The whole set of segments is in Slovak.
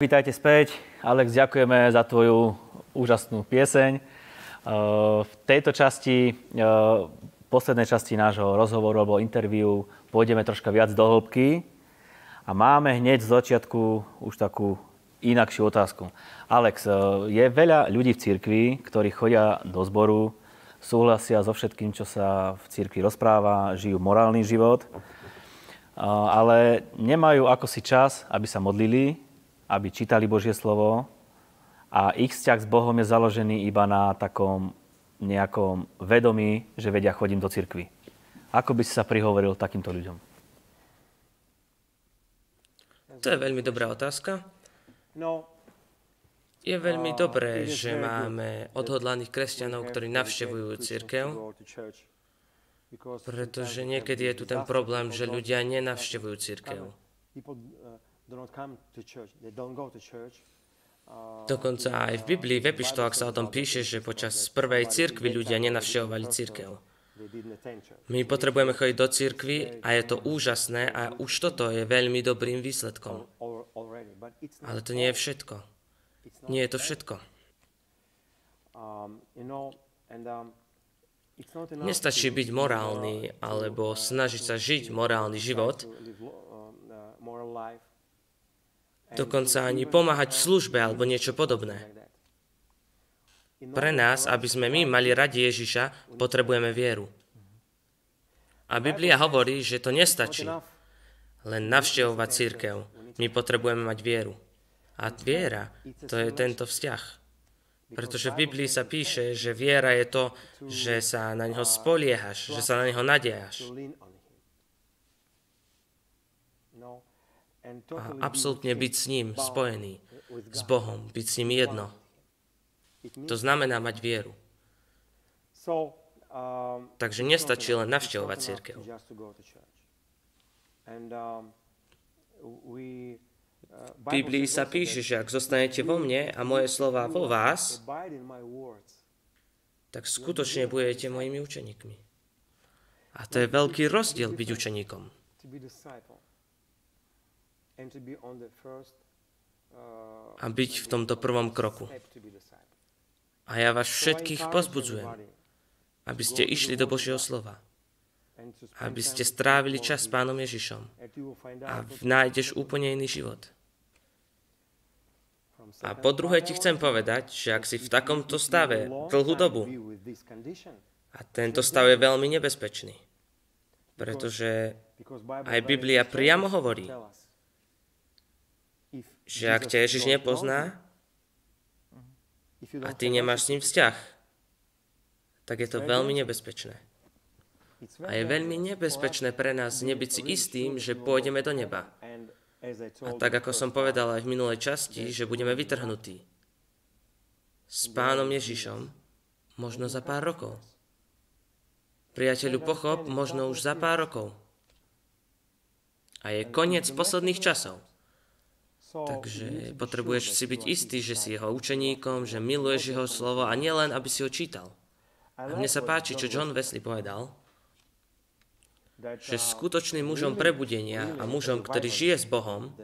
Vítajte späť. Alex, ďakujeme za tvoju úžasnú pieseň. V tejto časti, v poslednej časti nášho rozhovoru alebo interviu pôjdeme troška viac do hĺbky a máme hneď z začiatku už takú inakšiu otázku. Alex, je veľa ľudí v cirkvi, ktorí chodia do zboru, súhlasia so všetkým, čo sa v cirkvi rozpráva, žijú morálny život, ale nemajú ako si čas, aby sa modlili, aby čítali Božie slovo a ich vzťah s Bohom je založený iba na takom nejakom vedomí, že vedia, chodím do cirkvi. Ako by si sa prihovoril takýmto ľuďom? To je veľmi dobrá otázka. No, je veľmi dobré, že máme odhodlaných kresťanov, ktorí navštevujú církev, pretože niekedy je tu ten problém, že ľudia nenavštevujú církev. Dokonca aj v Biblii, v epištolách sa o tom píše, že počas prvej cirkvi ľudia nenavštevovali církev. My potrebujeme chodiť do cirkvy a je to úžasné a už toto je veľmi dobrým výsledkom. Ale to nie je všetko. Nie je to všetko. Nestačí byť morálny alebo snažiť sa žiť morálny život, dokonca ani pomáhať v službe alebo niečo podobné. Pre nás, aby sme my mali radi Ježiša, potrebujeme vieru. A Biblia hovorí, že to nestačí len navštevovať církev. My potrebujeme mať vieru. A viera, to je tento vzťah. Pretože v Biblii sa píše, že viera je to, že sa na neho spoliehaš, že sa na neho nadejaš. A absolútne byť s ním spojený, s Bohom, byť s ním jedno. To znamená mať vieru. Takže nestačí len navštevovať církev. V Biblii sa píše, že ak zostanete vo mne a moje slova vo vás, tak skutočne budete mojimi učeníkmi. A to je veľký rozdiel byť učeníkom a byť v tomto prvom kroku. A ja vás všetkých pozbudzujem, aby ste išli do Božieho slova, aby ste strávili čas s Pánom Ježišom a nájdeš úplne iný život. A po druhé ti chcem povedať, že ak si v takomto stave dlhú dobu, a tento stav je veľmi nebezpečný, pretože aj Biblia priamo hovorí, že ak ťa Ježiš nepozná a ty nemáš s ním vzťah, tak je to veľmi nebezpečné. A je veľmi nebezpečné pre nás nebyť si istým, že pôjdeme do neba. A tak ako som povedal aj v minulej časti, že budeme vytrhnutí. S pánom Ježišom možno za pár rokov. Priateľu, pochop, možno už za pár rokov. A je koniec posledných časov. Takže potrebuješ si byť istý, že si jeho učeníkom, že miluješ jeho slovo a nielen, aby si ho čítal. A mne sa páči, čo John Wesley povedal, že skutočným mužom prebudenia a mužom, ktorý žije s Bohom,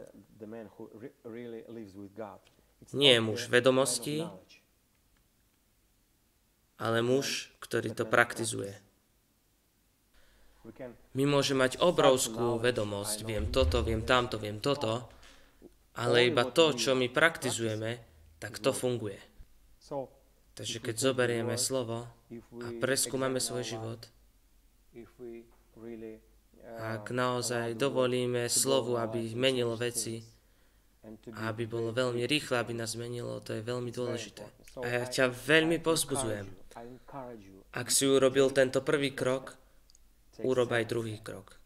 nie je muž vedomosti, ale muž, ktorý to praktizuje. My môžeme mať obrovskú vedomosť, viem toto, viem tamto, viem toto, ale iba to, čo my praktizujeme, tak to funguje. Takže keď zoberieme slovo a preskúmame svoj život, ak naozaj dovolíme slovu, aby menilo veci, a aby bolo veľmi rýchle, aby nás zmenilo, to je veľmi dôležité. A ja ťa veľmi pozbudzujem. Ak si urobil tento prvý krok, urob aj druhý krok.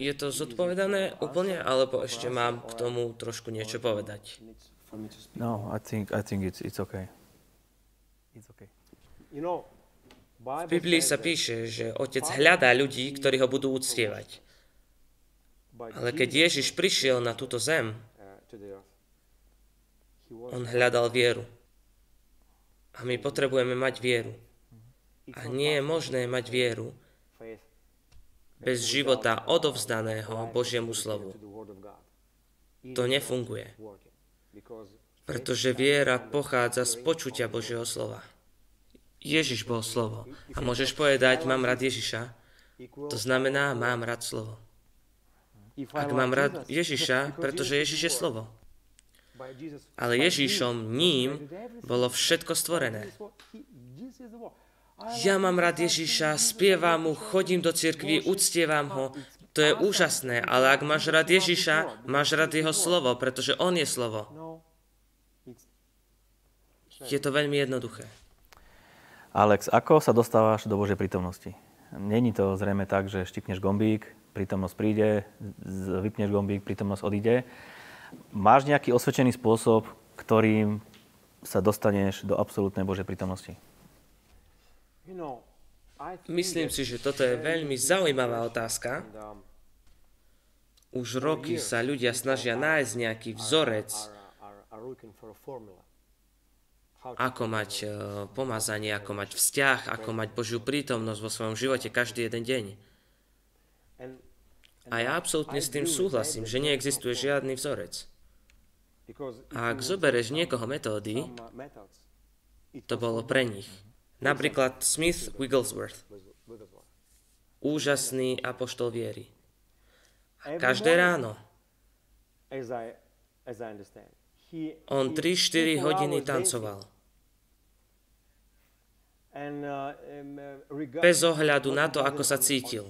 Je to zodpovedané úplne, alebo ešte mám k tomu trošku niečo povedať? No, I think, I think it's, it's okay. It's okay. V Biblii sa píše, že Otec hľadá ľudí, ktorí ho budú uctievať. Ale keď Ježiš prišiel na túto zem, on hľadal vieru. A my potrebujeme mať vieru. A nie je možné mať vieru, bez života odovzdaného Božiemu slovu. To nefunguje, pretože viera pochádza z počutia Božieho slova. Ježiš bol slovo. A môžeš povedať, mám rád Ježiša. To znamená, mám rád slovo. Ak mám rád Ježiša, pretože Ježiš je slovo. Ale Ježišom, ním, bolo všetko stvorené. Ja mám rád Ježiša, spievam mu, chodím do cirkvi, uctievam ho. To je úžasné, ale ak máš rád Ježiša, máš rád jeho slovo, pretože on je slovo. Je to veľmi jednoduché. Alex, ako sa dostávaš do Božej prítomnosti? Není to zrejme tak, že štipneš gombík, prítomnosť príde, vypneš gombík, prítomnosť odíde. Máš nejaký osvedčený spôsob, ktorým sa dostaneš do absolútnej Božej prítomnosti? Myslím si, že toto je veľmi zaujímavá otázka. Už roky sa ľudia snažia nájsť nejaký vzorec, ako mať uh, pomazanie, ako mať vzťah, ako mať Božiu prítomnosť vo svojom živote každý jeden deň. A ja absolútne s tým súhlasím, že neexistuje žiadny vzorec. A ak zoberieš niekoho metódy, to bolo pre nich. Napríklad Smith Wigglesworth. Úžasný apoštol viery. Každé ráno on 3-4 hodiny tancoval. Bez ohľadu na to, ako sa cítil.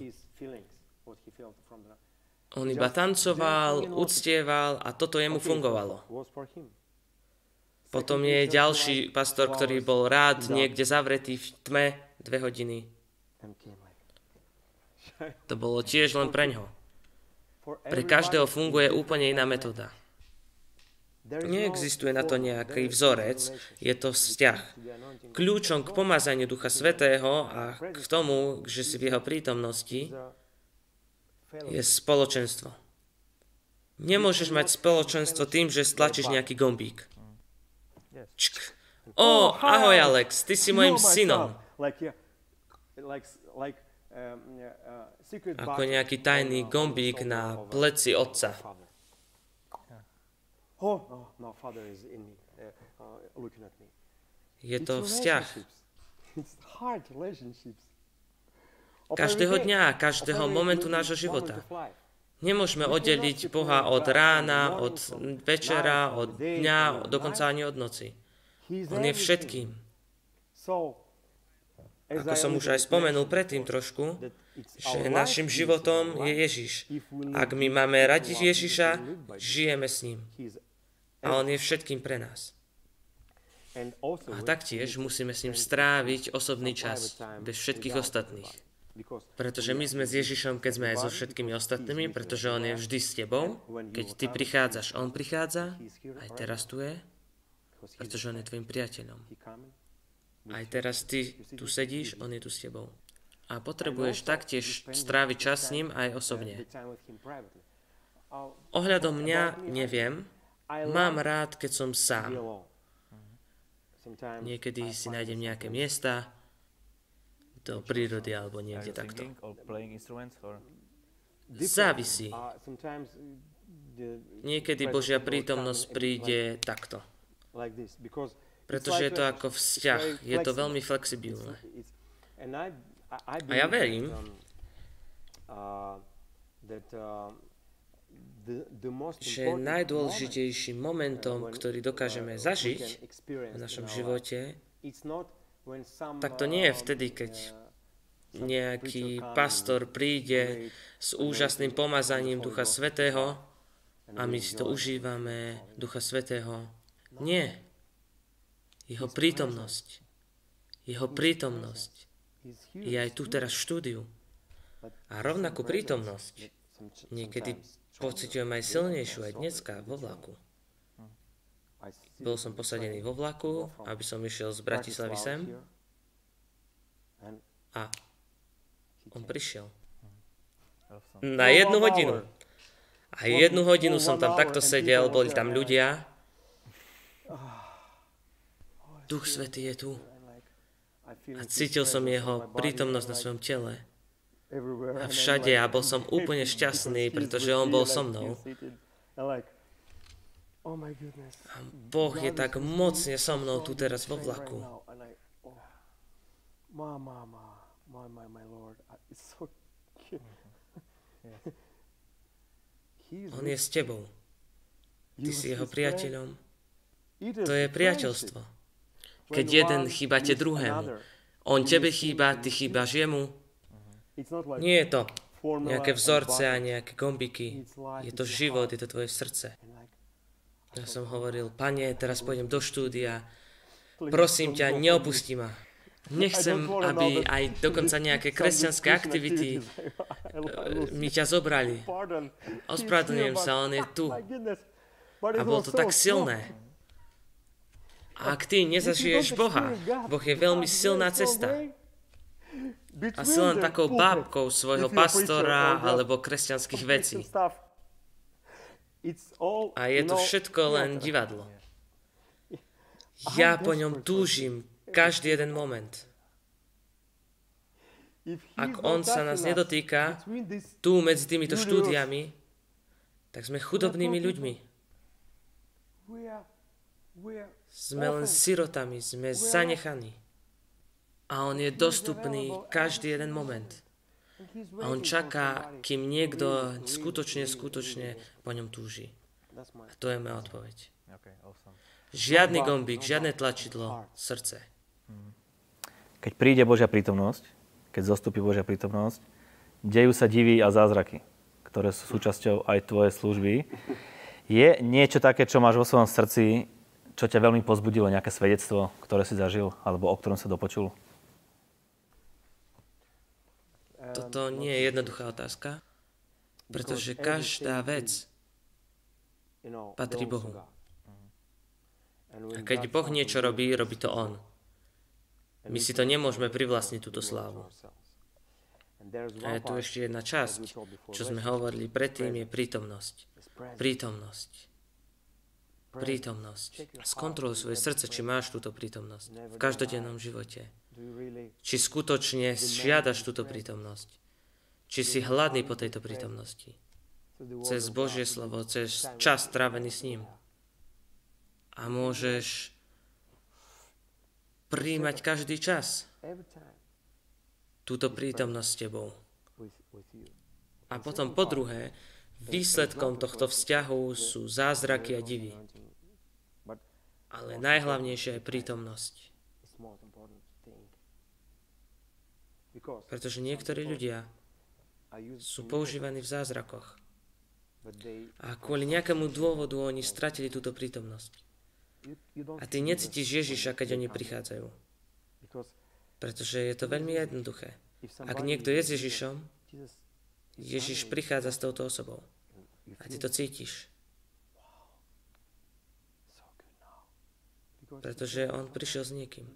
On iba tancoval, uctieval a toto jemu fungovalo. Potom je ďalší pastor, ktorý bol rád niekde zavretý v tme dve hodiny. To bolo tiež len pre ňo. Pre každého funguje úplne iná metóda. Neexistuje na to nejaký vzorec, je to vzťah. Kľúčom k pomazaniu Ducha Svetého a k tomu, že si v jeho prítomnosti, je spoločenstvo. Nemôžeš mať spoločenstvo tým, že stlačíš nejaký gombík. O, ahoj Alex, ty si mojim synom. Ako nejaký tajný gombík na pleci otca. Je to vzťah. Každého dňa, každého momentu nášho života. Nemôžeme oddeliť Boha od rána, od večera, od dňa, dokonca ani od noci. On je všetkým. Ako som už aj spomenul predtým trošku, že našim životom je Ježiš. Ak my máme radi Ježiša, žijeme s ním. A on je všetkým pre nás. A taktiež musíme s ním stráviť osobný čas, bez všetkých ostatných. Pretože my sme s Ježišom, keď sme aj so všetkými ostatnými, pretože On je vždy s tebou. Keď ty prichádzaš, On prichádza, aj teraz tu je, pretože On je tvojim priateľom. Aj teraz ty tu sedíš, On je tu s tebou. A potrebuješ taktiež stráviť čas s ním aj osobne. Ohľadom mňa neviem, mám rád, keď som sám. Niekedy si nájdem nejaké miesta, do prírody alebo niekde takto. Závisí. Niekedy Božia prítomnosť príde takto. Pretože je to ako vzťah. Je to veľmi flexibilné. A ja verím, že najdôležitejším momentom, ktorý dokážeme zažiť v našom živote, tak to nie je vtedy, keď nejaký pastor príde s úžasným pomazaním Ducha Svetého a my si to užívame, Ducha Svetého. Nie. Jeho prítomnosť. Jeho prítomnosť je aj tu teraz v štúdiu. A rovnakú prítomnosť niekedy pociťujem aj silnejšiu aj dneska vo vlaku. Bol som posadený vo vlaku, aby som išiel z Bratislavy sem. A on prišiel. Na jednu hodinu. A jednu hodinu som tam takto sedel, boli tam ľudia. Duch Svetý je tu. A cítil som jeho prítomnosť na svojom tele. a všade a bol som úplne šťastný, pretože on bol so mnou. Oh Boh je tak mocne so mnou tu teraz vo vlaku. On je s tebou. Ty si jeho priateľom. To je priateľstvo. Keď jeden chýbate druhému. On tebe chýba, ty chýbaš jemu. Nie je to nejaké vzorce a nejaké gombiky. Je to život, je to tvoje srdce. Ja som hovoril, pane, teraz pôjdem do štúdia. Prosím ťa, neopustí ma. Nechcem, aby aj dokonca nejaké kresťanské aktivity mi ťa zobrali. Ospravedlňujem sa, on je tu. A bolo to tak silné. A ak ty nezažiješ Boha, Boh je veľmi silná cesta. A si len takou bábkou svojho pastora alebo kresťanských vecí. A je to všetko len divadlo. Ja po ňom túžim každý jeden moment. Ak on sa nás nedotýka tu medzi týmito štúdiami, tak sme chudobnými ľuďmi. Sme len sirotami, sme zanechaní. A on je dostupný každý jeden moment. A on čaká, kým niekto skutočne, skutočne po ňom túži. A to je moja odpoveď. Žiadny gombík, žiadne tlačidlo, srdce. Keď príde Božia prítomnosť, keď zostupí Božia prítomnosť, dejú sa divy a zázraky, ktoré sú súčasťou aj tvojej služby. Je niečo také, čo máš vo svojom srdci, čo ťa veľmi pozbudilo, nejaké svedectvo, ktoré si zažil, alebo o ktorom sa dopočul? Toto nie je jednoduchá otázka, pretože každá vec patrí Bohu. A keď Boh niečo robí, robí to On. My si to nemôžeme privlastniť, túto slávu. A je tu ešte jedna časť, čo sme hovorili predtým, je prítomnosť. Prítomnosť. Prítomnosť. Skontroluj svoje srdce, či máš túto prítomnosť v každodennom živote. Či skutočne žiadaš túto prítomnosť. Či si hladný po tejto prítomnosti. Cez Božie slovo, cez čas strávený s ním. A môžeš príjmať každý čas túto prítomnosť s tebou. A potom po druhé, výsledkom tohto vzťahu sú zázraky a divy. Ale najhlavnejšia je prítomnosť. Pretože niektorí ľudia sú používaní v zázrakoch. A kvôli nejakému dôvodu oni stratili túto prítomnosť. A ty necítiš Ježiša, keď oni prichádzajú. Pretože je to veľmi jednoduché. Ak niekto je s Ježišom, Ježiš prichádza s touto osobou. A ty to cítiš. Pretože on prišiel s niekým.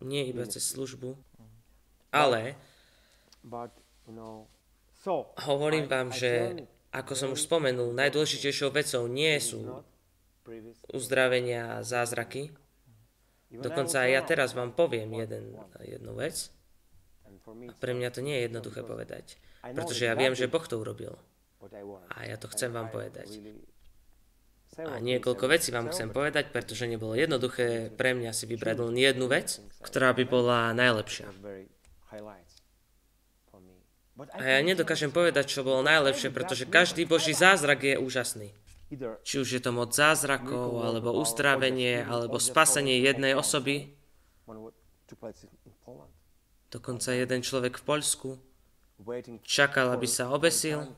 Nie iba cez službu, ale hovorím vám, že ako som už spomenul, najdôležitejšou vecou nie sú uzdravenia a zázraky. Dokonca aj ja teraz vám poviem jeden, jednu vec. A pre mňa to nie je jednoduché povedať. Pretože ja viem, že Boh to urobil. A ja to chcem vám povedať. A niekoľko vecí vám chcem povedať, pretože nebolo jednoduché pre mňa si vybrať len jednu vec, ktorá by bola najlepšia. A ja nedokážem povedať, čo bolo najlepšie, pretože každý Boží zázrak je úžasný. Či už je to moc zázrakov, alebo ustrávenie, alebo spasenie jednej osoby. Dokonca jeden človek v Poľsku čakal, aby sa obesil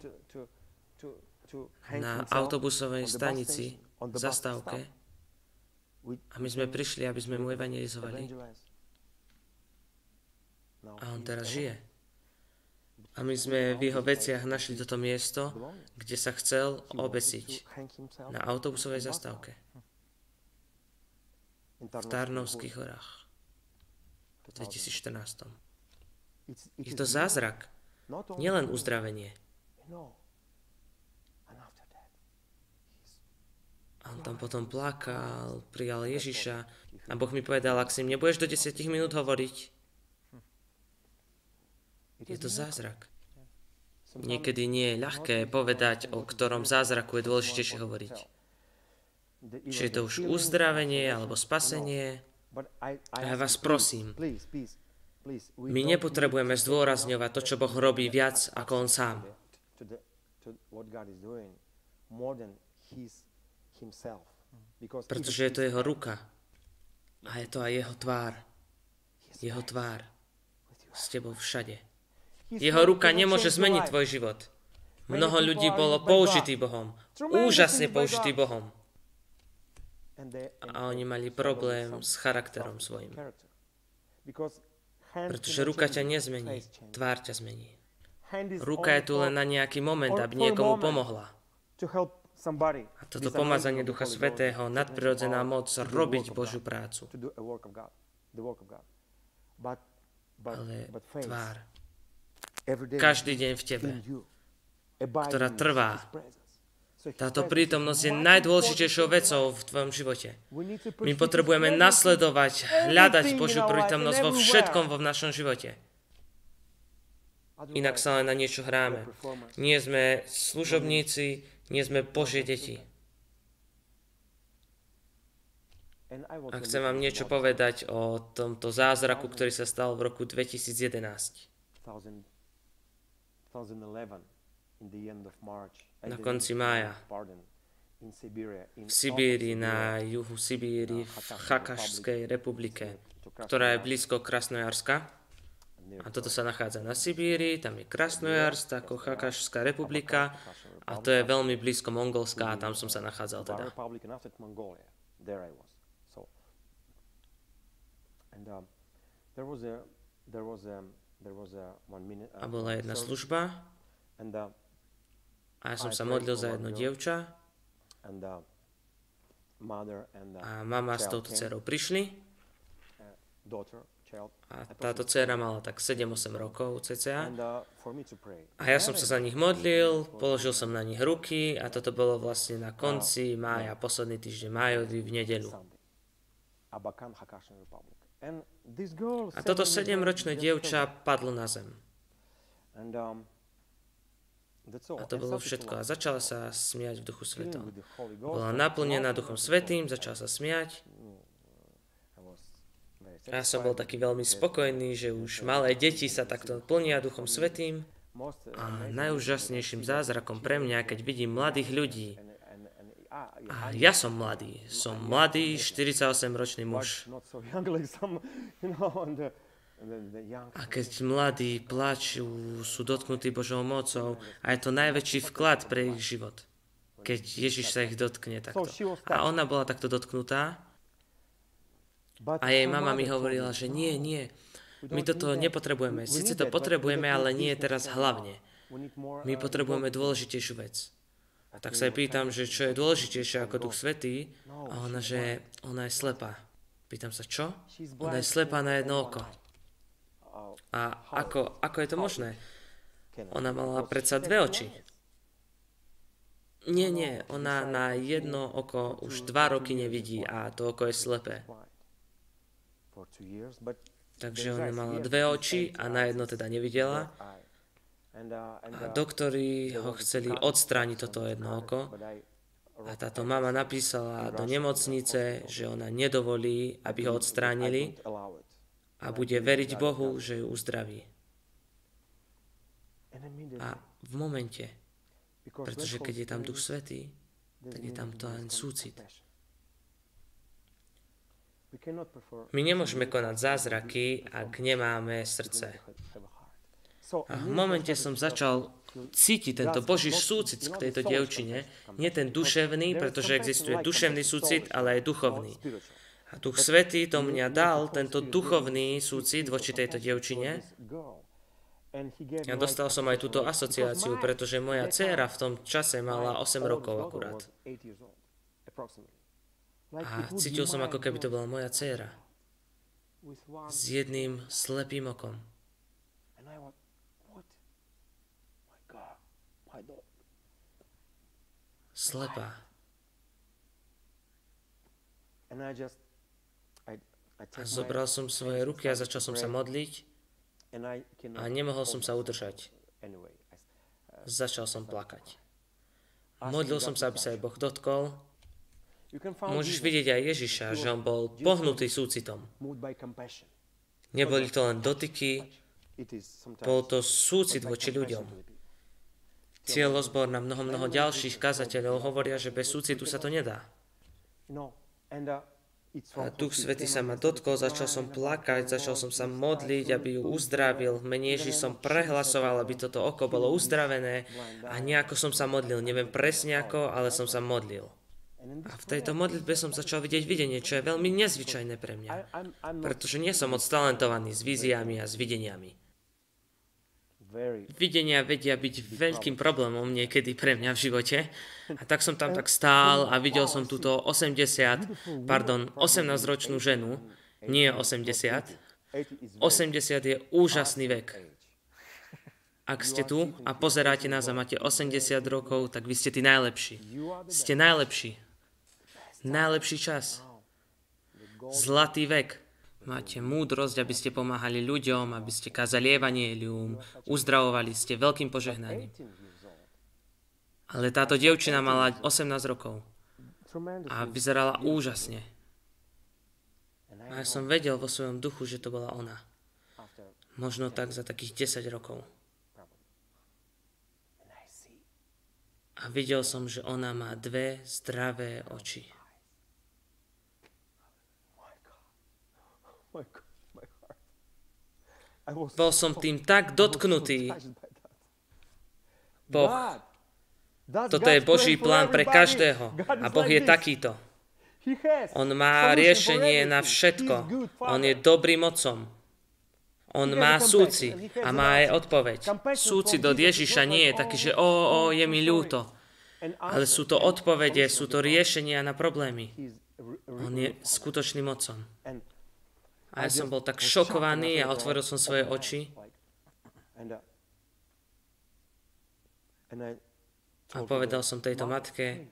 na autobusovej stanici, zastávke. A my sme prišli, aby sme mu evangelizovali. A on teraz žije. A my sme v jeho veciach našli toto miesto, kde sa chcel obesiť. na autobusovej zastávke. V Tarnovských horách. V 2014. Je to zázrak, nielen uzdravenie. A on tam potom plakal, prijal Ježiša a Boh mi povedal, ak si im nebudeš do 10 minút hovoriť, je to zázrak. Niekedy nie je ľahké povedať, o ktorom zázraku je dôležitejšie hovoriť. Či je to už uzdravenie alebo spasenie. A ja vás prosím, my nepotrebujeme zdôrazňovať to, čo Boh robí viac ako On sám. Pretože je to Jeho ruka. A je to aj Jeho tvár. Jeho tvár. S tebou všade. Jeho ruka nemôže zmeniť tvoj život. Mnoho ľudí bolo použitý Bohom. Úžasne použitý Bohom. A oni mali problém s charakterom svojim. Pretože ruka ťa nezmení, tvár ťa zmení. Ruka je tu len na nejaký moment, aby niekomu pomohla. A toto pomazanie Ducha Svetého, nadprirodzená moc robiť Božiu prácu. Ale tvár, každý deň v tebe, ktorá trvá. Táto prítomnosť je najdôležitejšou vecou v tvojom živote. My potrebujeme nasledovať, hľadať Božiu prítomnosť vo všetkom vo našom živote. Inak sa len na niečo hráme. Nie sme služobníci, nie sme Božie deti. A chcem vám niečo povedať o tomto zázraku, ktorý sa stal v roku 2011 na konci mája. v Sibíri, na juhu Sibíri, v Chakašskej republike, ktorá je blízko Krasnojarska. A toto sa nachádza na Sibíri, tam je Krasnojarsk, ako Chakašská republika. A to je veľmi blízko Mongolska a tam som sa nachádzal teda. A bola jedna služba? A ja som sa modlil za jedno dievča. Uh, a mama s touto dcerou prišli? Uh, a táto dcera mala tak 7-8 rokov cca. Uh, a ja som sa za nich modlil, položil som na nich ruky a toto bolo vlastne na konci mája, posledný týždeň májový v nedelu. A toto 7-ročné dievča padlo na zem. Um, a to bolo všetko. A začala sa smiať v Duchu Svetom. Bola naplnená Duchom Svetým, začala sa smiať. Ja som bol taký veľmi spokojný, že už malé deti sa takto plnia Duchom Svetým. A najúžasnejším zázrakom pre mňa, keď vidím mladých ľudí, a ja som mladý, som mladý 48-ročný muž. A keď mladí plačú, sú dotknutí Božou mocou a je to najväčší vklad pre ich život, keď Ježiš sa ich dotkne takto. A ona bola takto dotknutá a jej mama mi hovorila, že nie, nie, my toto nepotrebujeme. Sice to potrebujeme, ale nie teraz hlavne. My potrebujeme dôležitejšiu vec. A tak sa jej pýtam, že čo je dôležitejšie ako Duch Svetý a ona, že ona je slepá. Pýtam sa, čo? Ona je slepá na jedno oko. A ako, ako je to možné? Ona mala predsa dve oči. Nie, nie, ona na jedno oko už dva roky nevidí a to oko je slepé. Takže ona mala dve oči a na jedno teda nevidela. A doktori ho chceli odstrániť toto jedno oko. A táto mama napísala do nemocnice, že ona nedovolí, aby ho odstránili a bude veriť Bohu, že ju uzdraví. A v momente, pretože keď je tam Duch Svetý, tak je tam to len súcit. My nemôžeme konať zázraky, ak nemáme srdce. A v momente som začal cítiť tento Boží súcit k tejto dievčine, nie ten duševný, pretože existuje duševný súcit, ale aj duchovný. A Duch Svetý to mňa dal, tento duchovný súcit voči tejto dievčine. Ja dostal som aj túto asociáciu, pretože moja dcéra v tom čase mala 8 rokov akurát. A cítil som, ako keby to bola moja dcéra. S jedným slepým okom. Slepá. A zobral som svoje ruky a začal som sa modliť a nemohol som sa udržať. Začal som plakať. Modlil som sa, aby sa aj Boh dotkol. Môžeš vidieť aj Ježiša, že on bol pohnutý súcitom. Neboli to len dotyky, bol to súcit voči ľuďom. Cieľozbor na mnoho, mnoho ďalších kazateľov hovoria, že bez súcitu sa to nedá. A Duch Svety sa ma dotkol, začal som plakať, začal som sa modliť, aby ju uzdravil. Mene Ježiš som prehlasoval, aby toto oko bolo uzdravené a nejako som sa modlil. Neviem presne ako, ale som sa modlil. A v tejto modlitbe som začal vidieť videnie, čo je veľmi nezvyčajné pre mňa. Pretože nie som moc talentovaný s víziami a s videniami. Videnia vedia byť veľkým problémom niekedy pre mňa v živote. A tak som tam tak stál a videl som túto 80, pardon, 18-ročnú ženu, nie 80. 80 je úžasný vek. Ak ste tu a pozeráte nás a máte 80 rokov, tak vy ste tí najlepší. Ste najlepší. Najlepší čas. Zlatý vek. Máte múdrosť, aby ste pomáhali ľuďom, aby ste kázali evanielium, uzdravovali ste veľkým požehnaním. Ale táto dievčina mala 18 rokov a vyzerala úžasne. A ja som vedel vo svojom duchu, že to bola ona. Možno tak za takých 10 rokov. A videl som, že ona má dve zdravé oči. Bol som tým tak dotknutý. Boh. Toto je Boží plán pre každého. A Boh je takýto. On má riešenie na všetko. On je dobrým mocom. On má súci a má aj odpoveď. Súci do Ježiša nie je taký, že o, o, je mi ľúto. Ale sú to odpovede, sú to riešenia na problémy. On je skutočným mocom. A ja som bol tak šokovaný a otvoril som svoje oči. A povedal som tejto matke,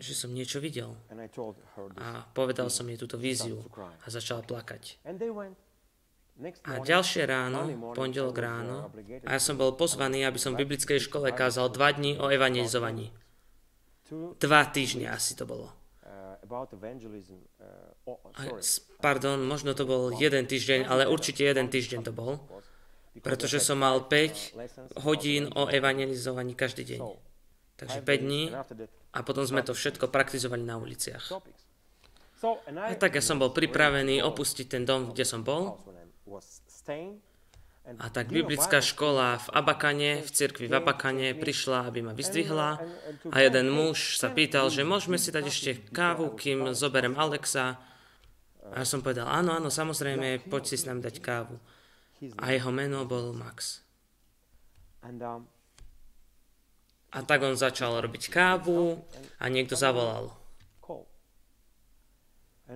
že som niečo videl. A povedal som jej túto víziu a začal plakať. A ďalšie ráno, pondelok ráno, a ja som bol pozvaný, aby som v biblickej škole kázal dva dní o evangelizovaní. Dva týždne asi to bolo. Pardon, možno to bol jeden týždeň, ale určite jeden týždeň to bol, pretože som mal 5 hodín o evangelizovaní každý deň. Takže 5 dní a potom sme to všetko praktizovali na uliciach. A tak ja som bol pripravený opustiť ten dom, kde som bol. A tak biblická škola v Abakane, v cirkvi v Abakane prišla, aby ma vyzdvihla a jeden muž sa pýtal, že môžeme si dať ešte kávu, kým zoberem Alexa a som povedal, áno, áno, samozrejme, poď si s nami dať kávu. A jeho meno bol Max. A tak on začal robiť kávu a niekto zavolal.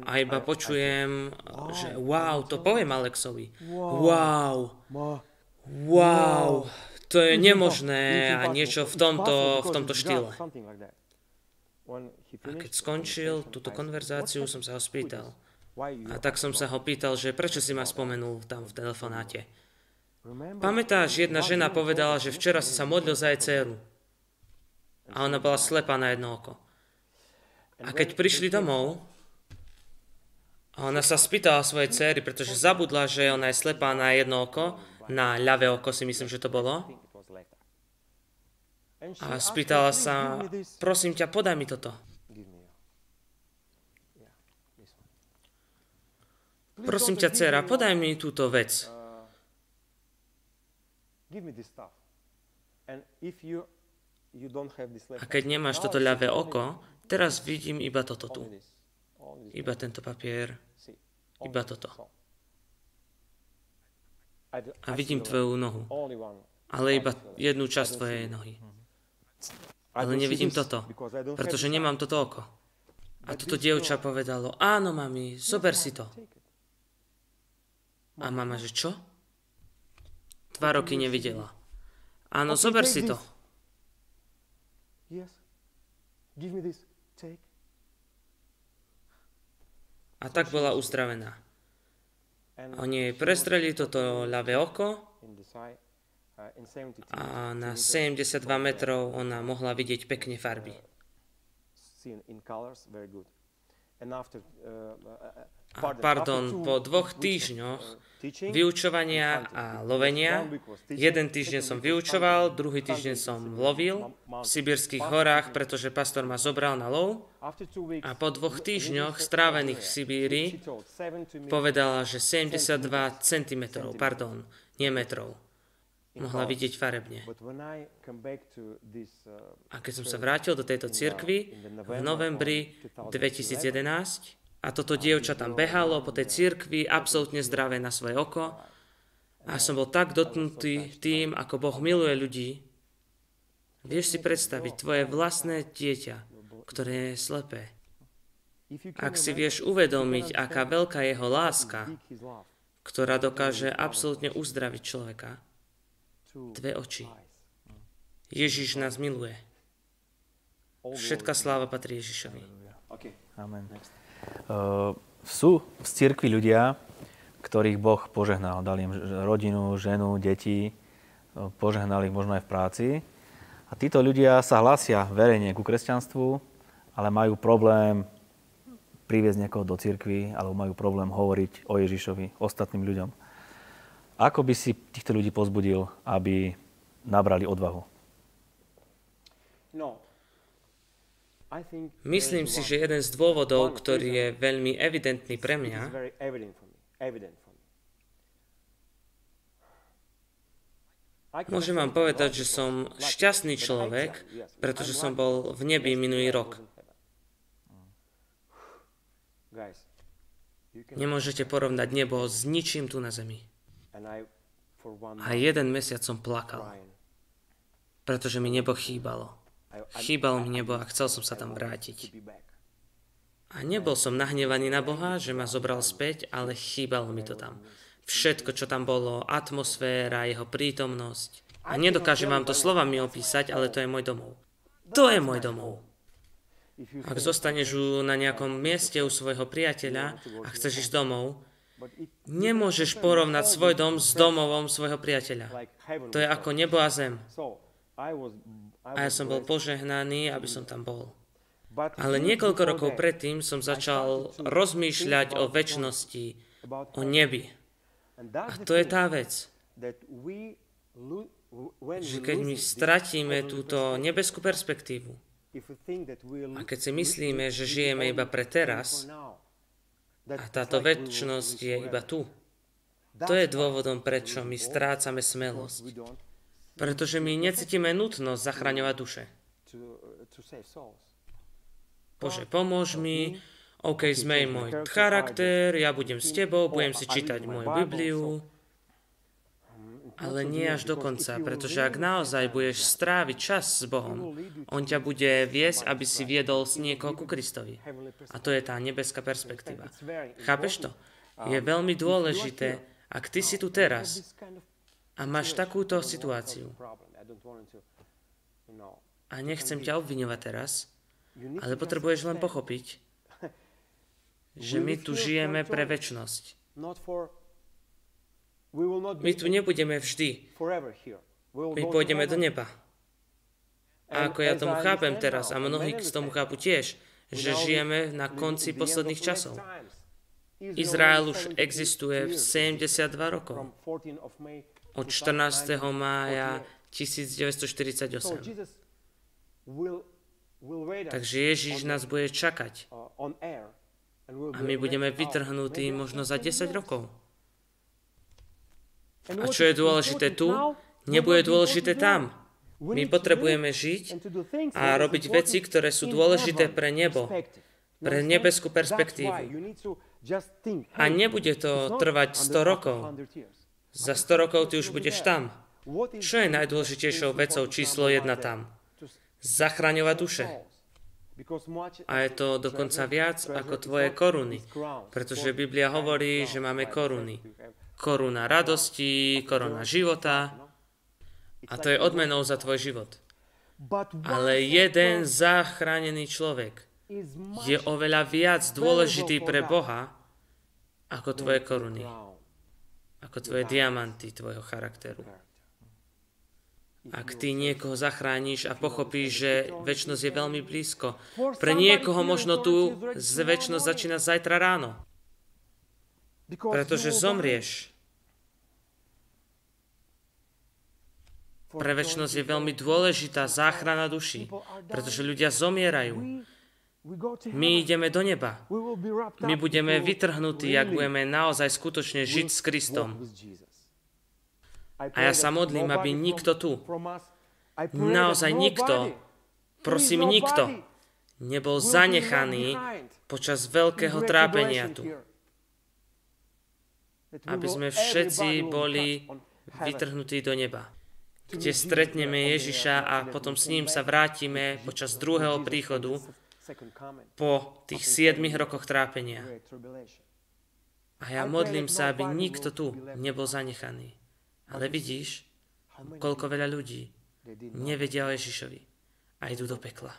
A iba počujem, že wow, to poviem Alexovi. Wow, wow, to je nemožné a niečo v tomto, v tomto štýle. A keď skončil túto konverzáciu, som sa ho spýtal, a tak som sa ho pýtal, že prečo si ma spomenul tam v telefonáte. Pamätáš, jedna žena povedala, že včera si sa modlil za jej dceru. A ona bola slepá na jedno oko. A keď prišli domov, a ona sa spýtala svojej cery, pretože zabudla, že ona je slepá na jedno oko, na ľavé oko si myslím, že to bolo. A spýtala sa, prosím ťa, podaj mi toto. Prosím ťa, dcera, podaj mi túto vec. A keď nemáš toto ľavé oko, teraz vidím iba toto tu. Iba tento papier. Iba toto. A vidím tvoju nohu. Ale iba jednu časť tvojej nohy. Ale nevidím toto, pretože nemám toto oko. A toto dievča povedalo, áno, mami, zober si to. A mama, že čo? Dva roky nevidela. Áno, zober si to. A tak bola uzdravená. Oni prestreli toto ľavé oko a na 72 metrov ona mohla vidieť pekne farby. A pardon, po dvoch týždňoch vyučovania a lovenia, jeden týždeň som vyučoval, druhý týždeň som lovil v sibirských horách, pretože pastor ma zobral na lov. A po dvoch týždňoch strávených v Sibíri povedala, že 72 cm, pardon, nie metrov. Mohla vidieť farebne. A keď som sa vrátil do tejto cirkvi v novembri 2011, a toto dievča tam behalo po tej cirkvi, absolútne zdravé na svoje oko. A som bol tak dotknutý tým, ako Boh miluje ľudí. Vieš si predstaviť tvoje vlastné dieťa, ktoré je slepé. Ak si vieš uvedomiť, aká veľká jeho láska, ktorá dokáže absolútne uzdraviť človeka. Dve oči. Ježiš nás miluje. Všetká sláva patrí Ježišovi. Amen. Uh, sú v cirkvi ľudia, ktorých Boh požehnal. Dal im rodinu, ženu, deti, uh, požehnal ich možno aj v práci. A títo ľudia sa hlásia verejne ku kresťanstvu, ale majú problém priviesť niekoho do cirkvi, alebo majú problém hovoriť o Ježišovi ostatným ľuďom. Ako by si týchto ľudí pozbudil, aby nabrali odvahu? No, Myslím si, že jeden z dôvodov, ktorý je veľmi evidentný pre mňa, Môžem vám povedať, že som šťastný človek, pretože som bol v nebi minulý rok. Nemôžete porovnať nebo s ničím tu na zemi. A jeden mesiac som plakal, pretože mi nebo chýbalo. Chýbalo mi nebo a chcel som sa tam vrátiť. A nebol som nahnevaný na Boha, že ma zobral späť, ale chýbalo mi to tam. Všetko, čo tam bolo, atmosféra, jeho prítomnosť. A nedokážem vám to slovami opísať, ale to je môj domov. To je môj domov. Ak zostaneš na nejakom mieste u svojho priateľa a chceš ísť domov, nemôžeš porovnať svoj dom s domovom svojho priateľa. To je ako nebo a zem. A ja som bol požehnaný, aby som tam bol. Ale niekoľko rokov predtým som začal rozmýšľať o väčšnosti, o nebi. A to je tá vec, že keď my stratíme túto nebeskú perspektívu a keď si myslíme, že žijeme iba pre teraz a táto väčšnosť je iba tu, to je dôvodom, prečo my strácame smelosť pretože my necítime nutnosť zachraňovať duše. Bože, pomôž mi, OK, zmej môj charakter, ja budem s tebou, budem si čítať moju Bibliu, ale nie až do konca, pretože ak naozaj budeš stráviť čas s Bohom, On ťa bude viesť, aby si viedol s niekoho ku Kristovi. A to je tá nebeská perspektíva. Chápeš to? Je veľmi dôležité, ak ty si tu teraz a máš takúto situáciu. A nechcem ťa obviňovať teraz, ale potrebuješ len pochopiť, že my tu žijeme pre väčnosť. My tu nebudeme vždy. My pôjdeme do neba. A ako ja tomu chápem teraz, a mnohí z tomu chápu tiež, že žijeme na konci posledných časov. Izrael už existuje v 72 rokov od 14. mája 1948. Takže Ježiš nás bude čakať. A my budeme vytrhnutí možno za 10 rokov. A čo je dôležité tu, nebude dôležité tam. My potrebujeme žiť a robiť veci, ktoré sú dôležité pre nebo, pre nebeskú perspektívu. A nebude to trvať 100 rokov. Za 100 rokov ty už budeš tam. Čo je najdôležitejšou vecou číslo jedna tam? Zachraňovať duše. A je to dokonca viac ako tvoje koruny, pretože Biblia hovorí, že máme koruny. Koruna radosti, koruna života a to je odmenou za tvoj život. Ale jeden zachránený človek je oveľa viac dôležitý pre Boha ako tvoje koruny, ako tvoje diamanty tvojho charakteru. Ak ty niekoho zachrániš a pochopíš, že väčnosť je veľmi blízko, pre niekoho možno tu väčnosť začína zajtra ráno. Pretože zomrieš. Pre väčnosť je veľmi dôležitá záchrana duši, pretože ľudia zomierajú. My ideme do neba. My budeme vytrhnutí, ak budeme naozaj skutočne žiť s Kristom. A ja sa modlím, aby nikto tu, naozaj nikto, prosím nikto, nebol zanechaný počas veľkého trápenia tu. Aby sme všetci boli vytrhnutí do neba, kde stretneme Ježiša a potom s ním sa vrátime počas druhého príchodu po tých 7 rokoch trápenia. A ja modlím sa, aby nikto tu nebol zanechaný. Ale vidíš, koľko veľa ľudí nevedia o Ježišovi a idú do pekla.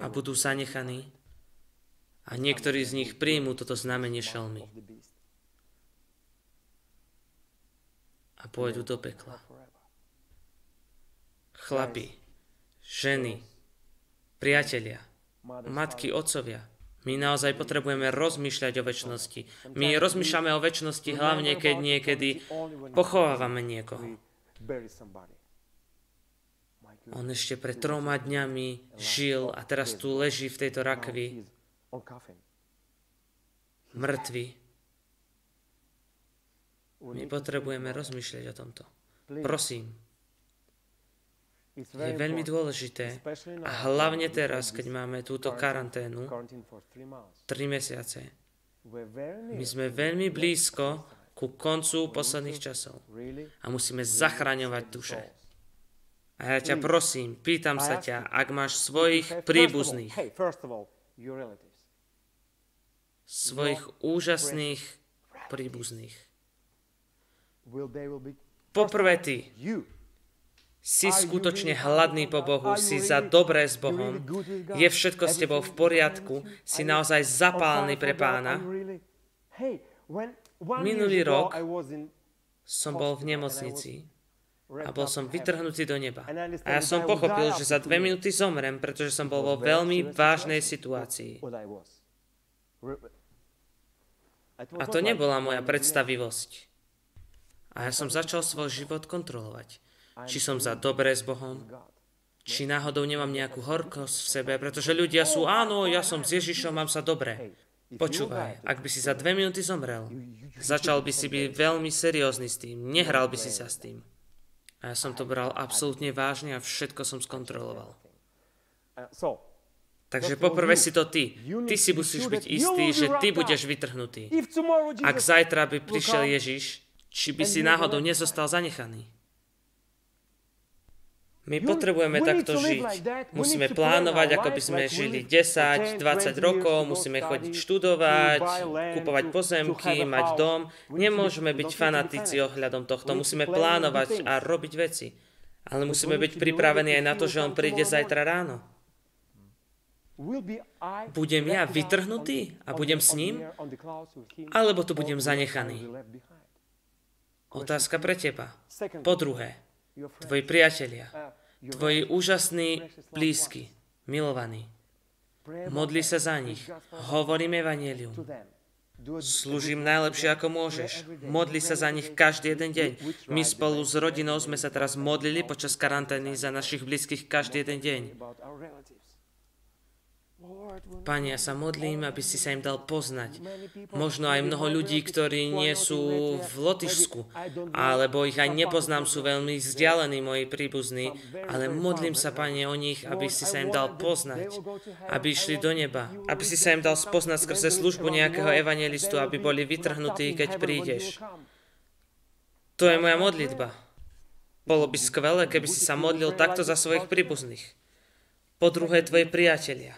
A budú zanechaní a niektorí z nich príjmú toto znamenie šelmy. A pôjdu do pekla. Chlapi, ženy, Priatelia, matky, otcovia, my naozaj potrebujeme rozmýšľať o väčšnosti. My rozmýšľame o väčšnosti hlavne, keď niekedy pochovávame niekoho. On ešte pred troma dňami žil a teraz tu leží v tejto rakvi, mŕtvy. My potrebujeme rozmýšľať o tomto. Prosím, je veľmi dôležité a hlavne teraz, keď máme túto karanténu, 3 mesiace, my sme veľmi blízko ku koncu posledných časov. a musíme zachraňovať duše. A ja ťa prosím, pýtam sa ťa, ak máš svojich príbuzných, svojich úžasných príbuzných. Poprvé ty, si skutočne hladný po Bohu, si za dobré s Bohom, je všetko s tebou v poriadku, si naozaj zapálny pre pána. Minulý rok som bol v nemocnici a bol som vytrhnutý do neba. A ja som pochopil, že za dve minúty zomrem, pretože som bol vo veľmi vážnej situácii. A to nebola moja predstavivosť. A ja som začal svoj život kontrolovať či som za dobré s Bohom, či náhodou nemám nejakú horkosť v sebe, pretože ľudia sú, áno, ja som s Ježišom, mám sa dobre. Počúvaj, ak by si za dve minúty zomrel, začal by si byť veľmi seriózny s tým, nehral by si sa s tým. A ja som to bral absolútne vážne a všetko som skontroloval. Takže poprvé si to ty. Ty si musíš byť istý, že ty budeš vytrhnutý. Ak zajtra by prišiel Ježiš, či by si náhodou nezostal zanechaný. My potrebujeme takto žiť. Musíme plánovať, ako by sme žili 10, 20 rokov, musíme chodiť študovať, kupovať pozemky, mať dom. Nemôžeme byť fanatici ohľadom tohto. Musíme plánovať a robiť veci. Ale musíme byť pripravení aj na to, že on príde zajtra ráno. Budem ja vytrhnutý a budem s ním? Alebo tu budem zanechaný? Otázka pre teba. Po druhé, tvoji priatelia, tvoji úžasní blízky, milovaní. Modli sa za nich. Hovorím evanelium. Slúžim najlepšie, ako môžeš. Modli sa za nich každý jeden deň. My spolu s rodinou sme sa teraz modlili počas karantény za našich blízkych každý jeden deň. Pane, ja sa modlím, aby si sa im dal poznať. Možno aj mnoho ľudí, ktorí nie sú v Lotyšsku, alebo ich aj nepoznám, sú veľmi vzdialení moji príbuzní, ale modlím sa, Pane, o nich, aby si sa im dal poznať, aby išli do neba, aby si sa im dal spoznať skrze službu nejakého evangelistu, aby boli vytrhnutí, keď prídeš. To je moja modlitba. Bolo by skvelé, keby si sa modlil takto za svojich príbuzných. Po druhé, tvoji priatelia.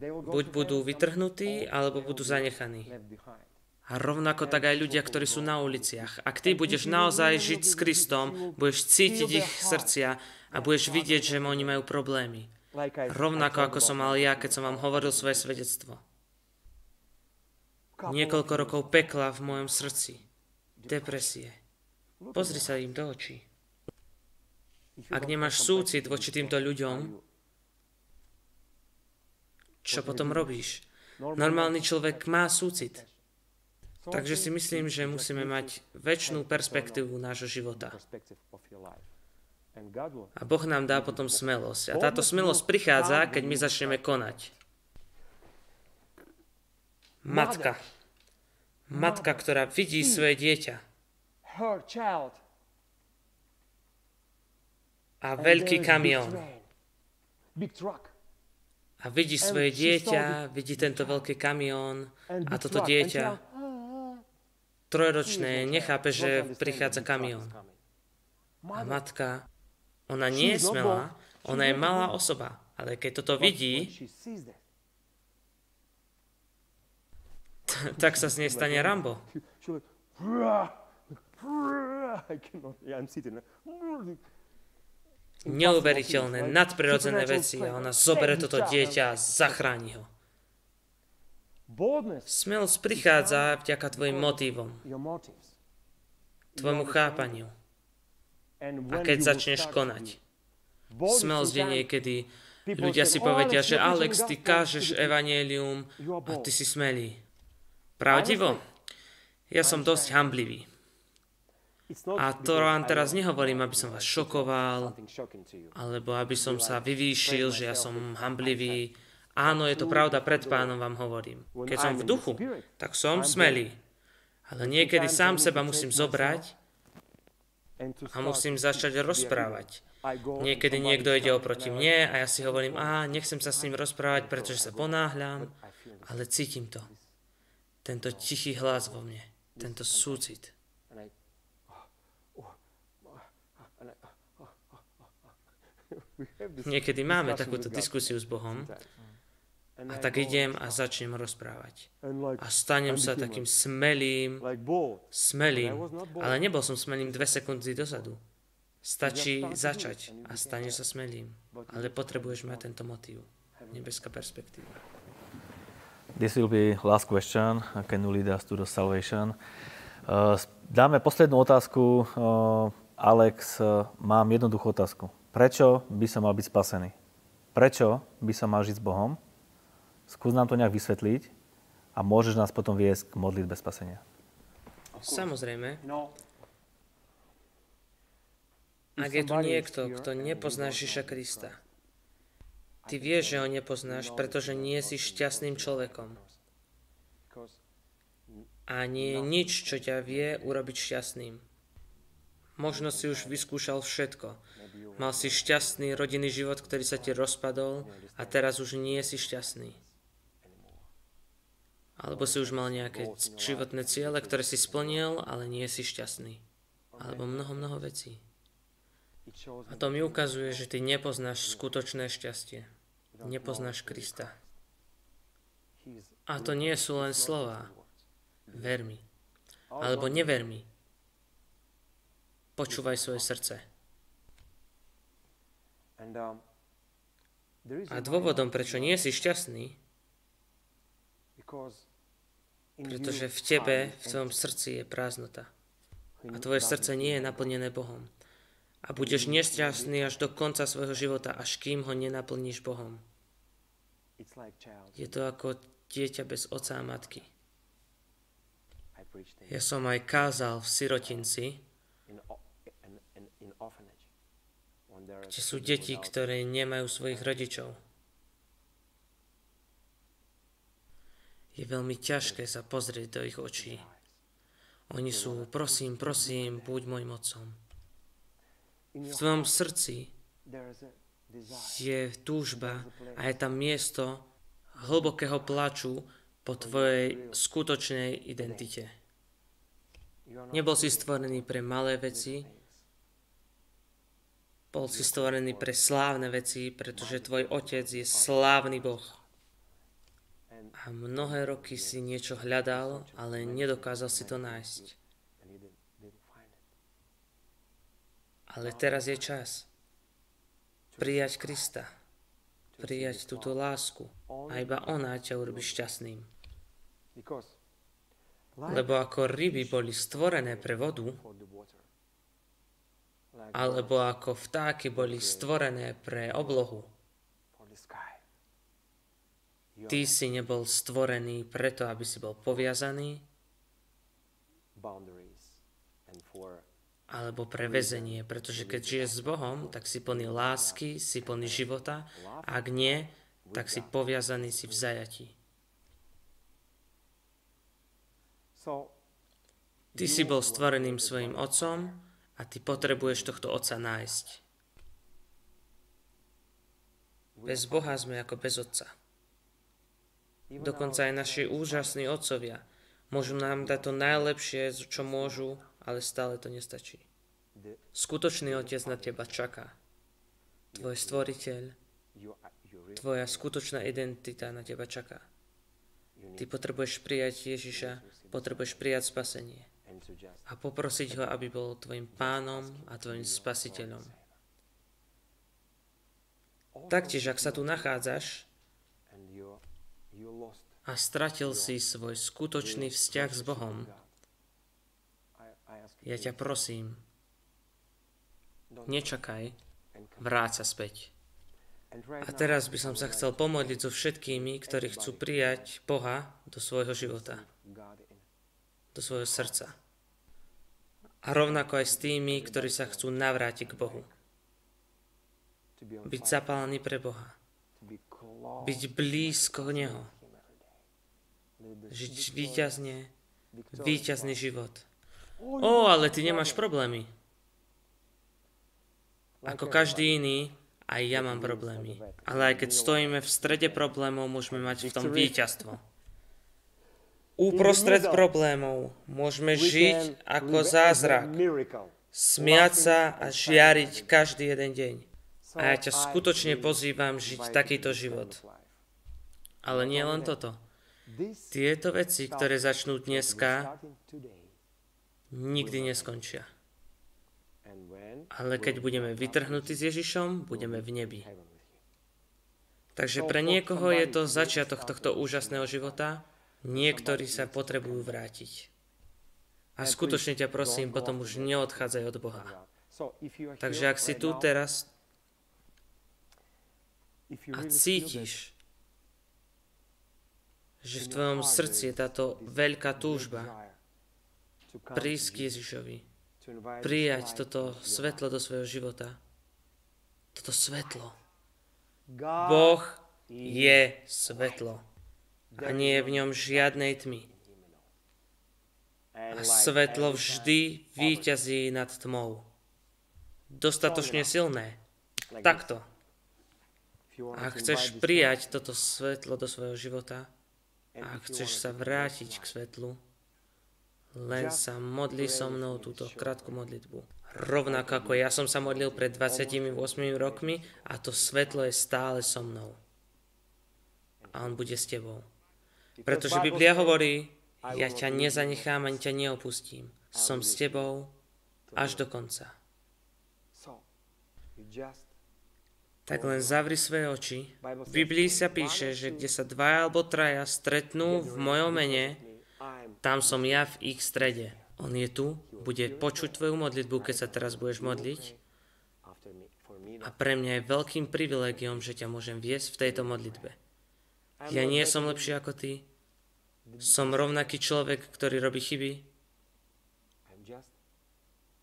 Buď budú vytrhnutí, alebo budú zanechaní. A rovnako tak aj ľudia, ktorí sú na uliciach. Ak ty budeš naozaj žiť s Kristom, budeš cítiť ich srdcia a budeš vidieť, že oni majú problémy. Rovnako ako som mal ja, keď som vám hovoril svoje svedectvo. Niekoľko rokov pekla v mojom srdci. Depresie. Pozri sa im do očí. Ak nemáš súcit voči týmto ľuďom, čo potom robíš? Normálny človek má súcit. Takže si myslím, že musíme mať väčšinu perspektívu nášho života. A Boh nám dá potom smelosť. A táto smelosť prichádza, keď my začneme konať. Matka. Matka, ktorá vidí svoje dieťa. A veľký kamión. A vidí svoje dieťa, vidí tento veľký kamión a toto dieťa trojročné nechápe, že prichádza kamión. A matka ona nie je smelá, ona je malá osoba, ale keď toto vidí, tak sa z nej stane Rambo. Neuveriteľné, nadprirodzené veci a ona zobere toto dieťa a zachráni ho. Smelosť prichádza vďaka tvojim motívom, tvojmu chápaniu. A keď začneš konať. Smelosť je niekedy. Ľudia si povedia, že Alex, ty kážeš evanelium a ty si smelý. Pravdivo? Ja som dosť hamblivý. A to vám teraz nehovorím, aby som vás šokoval, alebo aby som sa vyvýšil, že ja som hamblivý. Áno, je to pravda, pred pánom vám hovorím. Keď som v duchu, tak som smelý. Ale niekedy sám seba musím zobrať a musím začať rozprávať. Niekedy niekto ide oproti mne a ja si hovorím, a nechcem sa s ním rozprávať, pretože sa ponáhľam, ale cítim to. Tento tichý hlas vo mne, tento súcit. Niekedy máme takúto diskusiu s Bohom a tak idem a začnem rozprávať. A stanem sa takým smelým, smelým, ale nebol som smelým dve sekundy dozadu. Stačí začať a staneš sa smelým. Ale potrebuješ mať tento motív. Nebeská perspektíva. This will be last question. Can you lead us to the salvation? Uh, dáme poslednú otázku. Uh, Alex, uh, mám jednoduchú otázku. Prečo by som mal byť spasený? Prečo by som mal žiť s Bohom? Skús nám to nejak vysvetliť a môžeš nás potom viesť k modlitbe spasenia. Samozrejme. Ak je tu niekto, kto nepozná Ježiša Krista, ty vieš, že ho nepoznáš, pretože nie si šťastným človekom. A nie je nič, čo ťa vie urobiť šťastným. Možno si už vyskúšal všetko. Mal si šťastný rodinný život, ktorý sa ti rozpadol a teraz už nie si šťastný. Alebo si už mal nejaké životné ciele, ktoré si splnil, ale nie si šťastný. Alebo mnoho, mnoho vecí. A to mi ukazuje, že ty nepoznáš skutočné šťastie. Nepoznáš Krista. A to nie sú len slova. Ver mi. Alebo never mi. Počúvaj svoje srdce. A dôvodom, prečo nie si šťastný, pretože v tebe, v tvojom srdci je prázdnota. A tvoje srdce nie je naplnené Bohom. A budeš nešťastný až do konca svojho života, až kým ho nenaplníš Bohom. Je to ako dieťa bez oca a matky. Ja som aj kázal v sirotinci, kde sú deti, ktoré nemajú svojich rodičov. je veľmi ťažké sa pozrieť do ich očí. Oni sú, prosím, prosím, buď môjim otcom. V tvojom srdci je túžba a je tam miesto hlbokého plaču po tvojej skutočnej identite. Nebol si stvorený pre malé veci, bol si stvorený pre slávne veci, pretože tvoj otec je slávny Boh. A mnohé roky si niečo hľadal, ale nedokázal si to nájsť. Ale teraz je čas prijať Krista. prijať túto lásku. A iba ona ťa urobí šťastným. Lebo ako ryby boli stvorené pre vodu, alebo ako vtáky boli stvorené pre oblohu, ty si nebol stvorený preto, aby si bol poviazaný, alebo pre väzenie, pretože keď žiješ s Bohom, tak si plný lásky, si plný života, a ak nie, tak si poviazaný, si v zajatí. Ty si bol stvoreným svojim otcom a ty potrebuješ tohto otca nájsť. Bez Boha sme ako bez otca. Dokonca aj naši úžasní otcovia môžu nám dať to najlepšie, čo môžu, ale stále to nestačí. Skutočný Otec na teba čaká. Tvoj stvoriteľ, tvoja skutočná identita na teba čaká. Ty potrebuješ prijať Ježiša, potrebuješ prijať spasenie a poprosiť ho, aby bol tvojim pánom a tvojim spasiteľom. Taktiež, ak sa tu nachádzaš a stratil si svoj skutočný vzťah s Bohom, ja ťa prosím, nečakaj, vráť sa späť. A teraz by som sa chcel pomodliť so všetkými, ktorí chcú prijať Boha do svojho života, do svojho srdca. A rovnako aj s tými, ktorí sa chcú navrátiť k Bohu. Byť zapálený pre Boha. Byť blízko Neho. Žiť výťazne, výťazný život. O, ale ty nemáš problémy. Ako každý iný, aj ja mám problémy. Ale aj keď stojíme v strede problémov, môžeme mať v tom víťazstvo. Uprostred problémov môžeme žiť ako zázrak, smiať sa a žiariť každý jeden deň. A ja ťa skutočne pozývam žiť takýto život. Ale nie len toto. Tieto veci, ktoré začnú dneska, nikdy neskončia. Ale keď budeme vytrhnutí s Ježišom, budeme v nebi. Takže pre niekoho je to začiatok tohto úžasného života, niektorí sa potrebujú vrátiť. A skutočne ťa prosím, potom už neodchádzaj od Boha. Takže ak si tu teraz a cítiš, že v tvojom srdci je táto veľká túžba prísť k Ježišovi, prijať toto svetlo do svojho života. Toto svetlo. Boh je svetlo a nie je v ňom žiadnej tmy. A svetlo vždy výťazí nad tmou. Dostatočne silné. Takto. A chceš prijať toto svetlo do svojho života, a chceš sa vrátiť k svetlu, len sa modli so mnou túto krátku modlitbu. Rovnako ako ja som sa modlil pred 28 rokmi a to svetlo je stále so mnou. A on bude s tebou. Pretože Biblia hovorí, ja ťa nezanechám ani ťa neopustím. Som s tebou až do konca. Tak len zavri svoje oči. V Biblii sa píše, že kde sa dvaja alebo traja stretnú v mojom mene, tam som ja v ich strede. On je tu, bude počuť tvoju modlitbu, keď sa teraz budeš modliť. A pre mňa je veľkým privilegiom, že ťa môžem viesť v tejto modlitbe. Ja nie som lepší ako ty. Som rovnaký človek, ktorý robí chyby.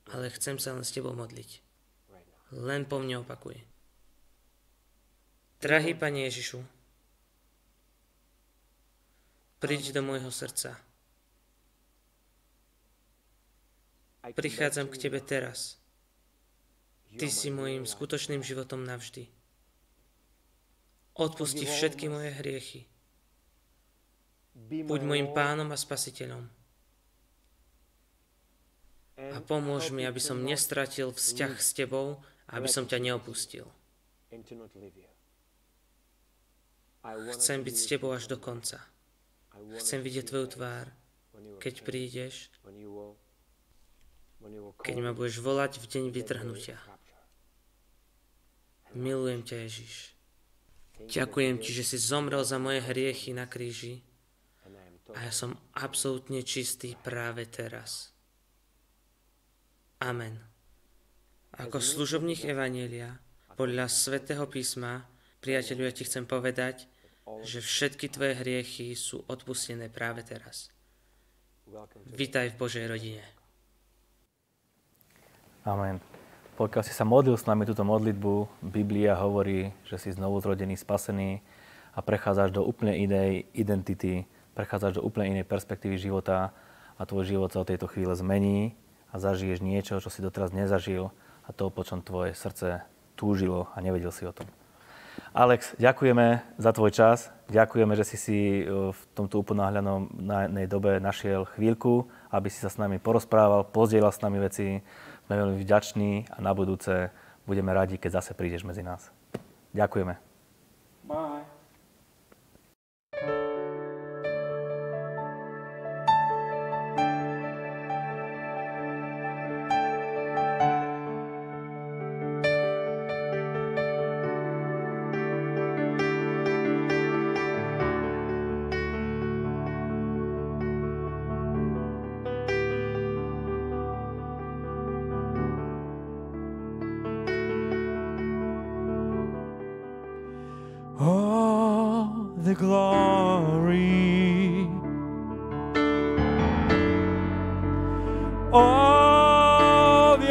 Ale chcem sa len s tebou modliť. Len po mne opakuj. Drahý Pane Ježišu, príď do môjho srdca. Prichádzam k Tebe teraz. Ty si môjim skutočným životom navždy. Odpusti všetky moje hriechy. Buď môjim pánom a spasiteľom. A pomôž mi, aby som nestratil vzťah s Tebou a aby som ťa neopustil. Chcem byť s Tebou až do konca. Chcem vidieť Tvoju tvár, keď prídeš keď ma budeš volať v deň vytrhnutia. Milujem ťa, Ježiš. Ďakujem ti, že si zomrel za moje hriechy na kríži a ja som absolútne čistý práve teraz. Amen. Ako služobník Evanielia, podľa svätého písma, priateľu, ja ti chcem povedať, že všetky tvoje hriechy sú odpustené práve teraz. Vítaj v Božej rodine. Amen. Pokiaľ si sa modlil s nami túto modlitbu, Biblia hovorí, že si znovu zrodený, spasený a prechádzaš do úplne inej identity, prechádzaš do úplne inej perspektívy života a tvoj život sa od tejto chvíle zmení a zažiješ niečo, čo si doteraz nezažil a to, po čom tvoje srdce túžilo a nevedel si o tom. Alex, ďakujeme za tvoj čas. Ďakujeme, že si si e, v tomto uponáhľanej dobe našiel chvíľku, aby si sa s nami porozprával, pozdielal s nami veci. Sme veľmi vďační a na budúce budeme radi, keď zase prídeš medzi nás. Ďakujeme. Bye.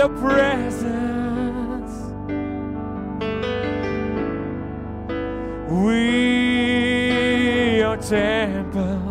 Your presence. We are temple.